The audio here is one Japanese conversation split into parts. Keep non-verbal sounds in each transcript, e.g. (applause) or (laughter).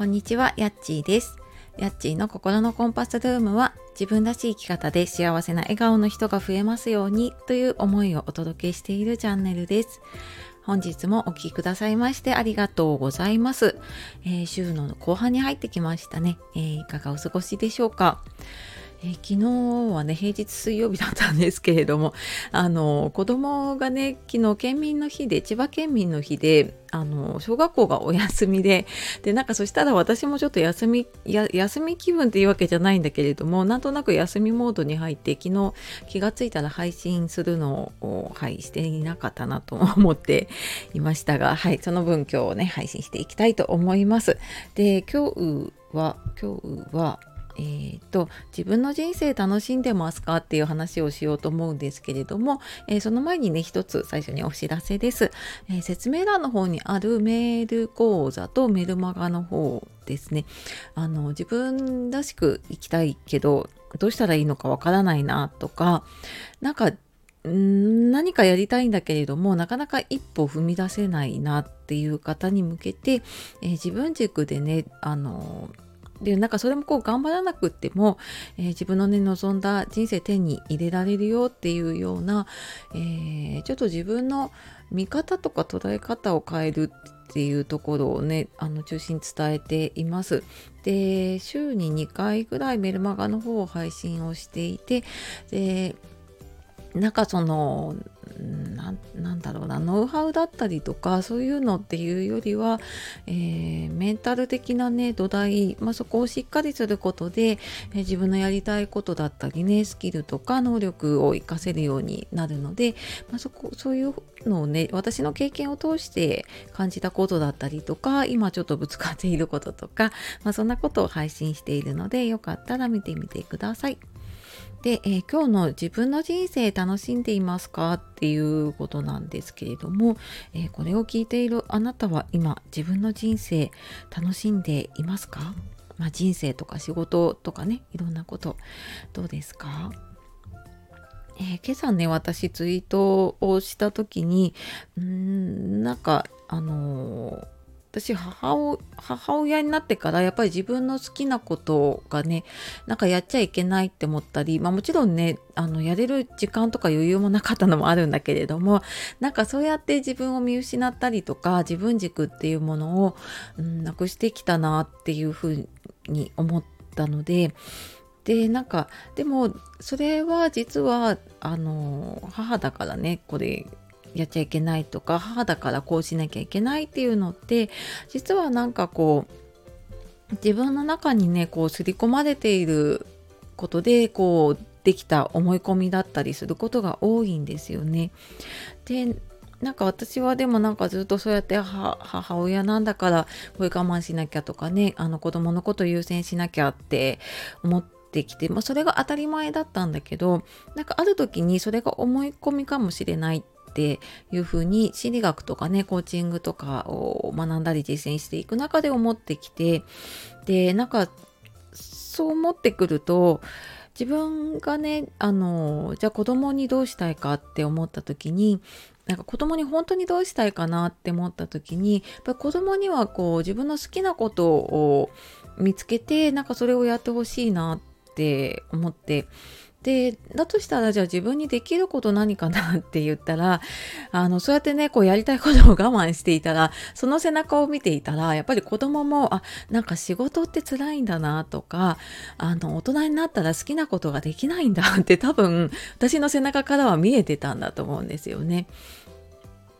こんにちは、やっちーです。やっちーの心のコンパスルームは自分らしい生き方で幸せな笑顔の人が増えますようにという思いをお届けしているチャンネルです。本日もお聴きくださいましてありがとうございます。えー、週の後半に入ってきましたね、えー、いかがお過ごしでしょうか。え、昨日はね平日水曜日だったんですけれどもあの子供がね昨日県民の日で千葉県民の日であの小学校がお休みででなんかそしたら私もちょっと休みや休み気分っていうわけじゃないんだけれどもなんとなく休みモードに入って昨日気がついたら配信するのを、はい、していなかったなと思って (laughs) いましたが、はい、その分今日ね配信していきたいと思います。で今日は今日はえーと、自分の人生楽しんでますかっていう話をしようと思うんですけれども、えー、その前にね一つ最初にお知らせです、えー、説明欄の方にあるメール講座とメルマガの方ですね。あの自分らしく生きたいけどどうしたらいいのかわからないなとかなんか何かやりたいんだけれどもなかなか一歩踏み出せないなっていう方に向けて、えー、自分軸でねあのでなんかそれもこう頑張らなくっても、えー、自分のね望んだ人生手に入れられるよっていうような、えー、ちょっと自分の見方とか捉え方を変えるっていうところをねあの中心に伝えています。で週に2回ぐらいメルマガの方を配信をしていてでなんかそのなノウハウだったりとかそういうのっていうよりは、えー、メンタル的なね土台、まあ、そこをしっかりすることで、え、自分のやりたいことだったりねスキルとか能力を活かせるようになるので、まあ、そこそういうのをね私の経験を通して感じたことだったりとか今ちょっとぶつかっていることとか、まあ、そんなことを配信しているのでよかったら見てみてください。で、えー、今日の自分の人生楽しんでいますかっていうことなんですけれども、えー、これを聞いているあなたは今自分の人生楽しんでいますか、まあ、人生とか仕事とかねいろんなことどうですか？えー、今朝ね私ツイートをした時にうんなんかあのー私母親になってからやっぱり自分の好きなことがねなんかやっちゃいけないって思ったり、まあ、もちろんねあのやれる時間とか余裕もなかったのもあるんだけれどもなんかそうやって自分を見失ったりとか自分軸っていうものを、うん、なくしてきたなっていうふうに思ったのででなんかでもそれは実はあの母だからねこれやっちゃいけないとか母だからこうしなきゃいけないっていうのって実はなんかこう自分の中にねこう刷り込まれていることでこうできた思い込みだったりすることが多いんですよね。でなんか私はでもなんかずっとそうやって母親なんだからこれ我慢しなきゃとかねあの子供のこと優先しなきゃって思ってきて、まあ、それが当たり前だったんだけどなんかある時にそれが思い込みかもしれないっっていうふうに心理学とかねコーチングとかを学んだり実践していく中で思ってきてでなんかそう思ってくると自分がねあのじゃあ子供にどうしたいかって思った時になんか子供に本当にどうしたいかなって思った時にやっぱ子供にはこう自分の好きなことを見つけてなんかそれをやってほしいなって思ってでだとしたらじゃあ自分にできること何かなって言ったら (laughs) あのそうやってねこうやりたいことを我慢していたらその背中を見ていたらやっぱり子供もあなんか仕事って辛いんだなとかあの大人になったら好きなことができないんだって (laughs) 多分私の背中からは見えてたんだと思うんですよね。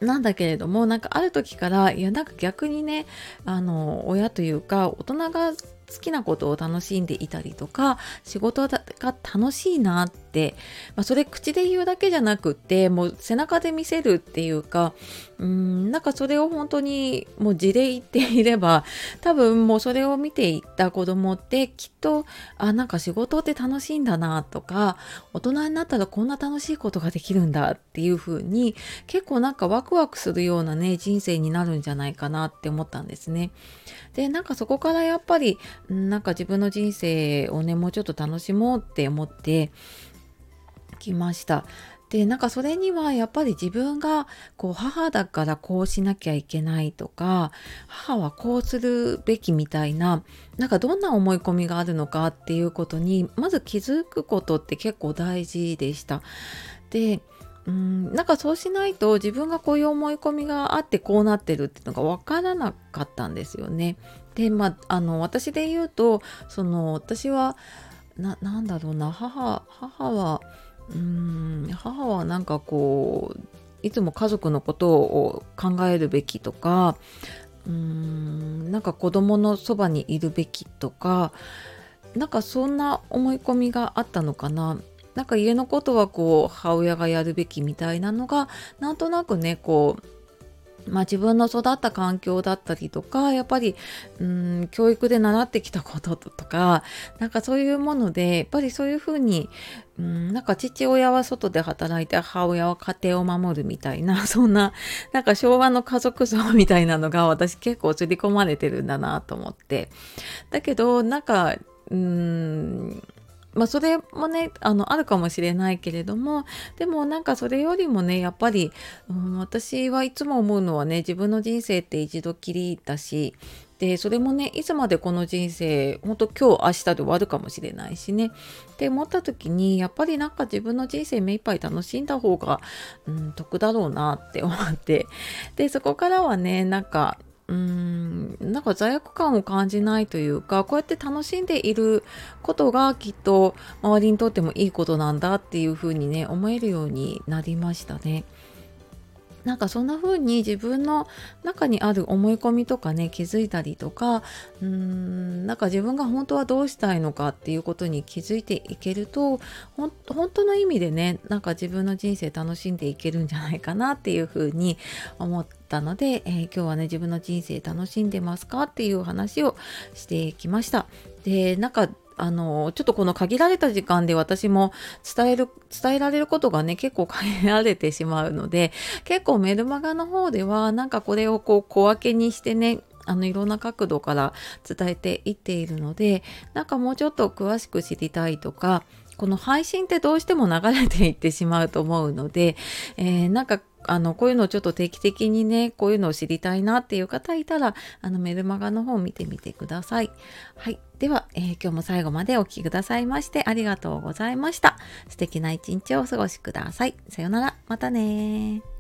なんだけれどもなんかある時からいやなんか逆にねあの親というか大人が好きなことを楽しんでいたりとか仕事が楽しいなって、まあ、それ口で言うだけじゃなくてもう背中で見せるっていうかうんなんかそれを本当にもう字で言っていれば多分もうそれを見ていった子供ってきっとあなんか仕事って楽しいんだなとか大人になったらこんな楽しいことができるんだっていう風に結構なんかワクワクするようなね人生になるんじゃないかなって思ったんですね。でなんかそこからやっぱりなんか自分の人生をねもうちょっと楽しもうって思ってきました。でなんかそれにはやっぱり自分がこう母だからこうしなきゃいけないとか母はこうするべきみたいななんかどんな思い込みがあるのかっていうことにまず気づくことって結構大事でした。でうんなんかそうしないと自分がこういう思い込みがあってこうなってるっていうのが分からなかったんですよね。でまああの私で言うとその私はななんだろうな母母はうん母はなんかこういつも家族のことを考えるべきとかうんなんか子供のそばにいるべきとかなんかそんな思い込みがあったのかな。なんか家のことはこう母親がやるべきみたいなのがなんとなくねこうまあ、自分の育った環境だったりとかやっぱりうん教育で習ってきたこととかなんかそういうものでやっぱりそういうふうにうんなんか父親は外で働いて母親は家庭を守るみたいな (laughs) そんななんか昭和の家族像みたいなのが私結構刷り込まれてるんだなと思って。だけどなんかうんまあそれもねあのあるかもしれないけれどもでもなんかそれよりもねやっぱり、うん、私はいつも思うのはね自分の人生って一度きりだしでそれもねいつまでこの人生ほんと今日明日で終わるかもしれないしね。って思った時にやっぱりなんか自分の人生目いっぱい楽しんだ方が、うん、得だろうなって思って。でそこからはねなんかうーんなんか罪悪感を感じないというかこうやって楽しんでいることがきっと周りにとってもいいことなんだっていうふうにね思えるようになりましたね。なんかそんな風に自分の中にある思い込みとかね気づいたりとかうーんなんか自分が本当はどうしたいのかっていうことに気づいていけると本当の意味でねなんか自分の人生楽しんでいけるんじゃないかなっていう風に思ったので、えー、今日はね自分の人生楽しんでますかっていう話をしてきました。でなんかあの、ちょっとこの限られた時間で私も伝える、伝えられることがね、結構限られてしまうので、結構メルマガの方では、なんかこれをこう小分けにしてね、あのいろんな角度から伝えていっているのでなんかもうちょっと詳しく知りたいとかこの配信ってどうしても流れていってしまうと思うので、えー、なんかあの、こういうのをちょっと定期的にね、こういうのを知りたいなっていう方いたら、あの、メルマガの方を見てみてください。はい。では、えー、今日も最後までお聴きくださいましてありがとうございました。素敵な一日をお過ごしください。さようなら。またね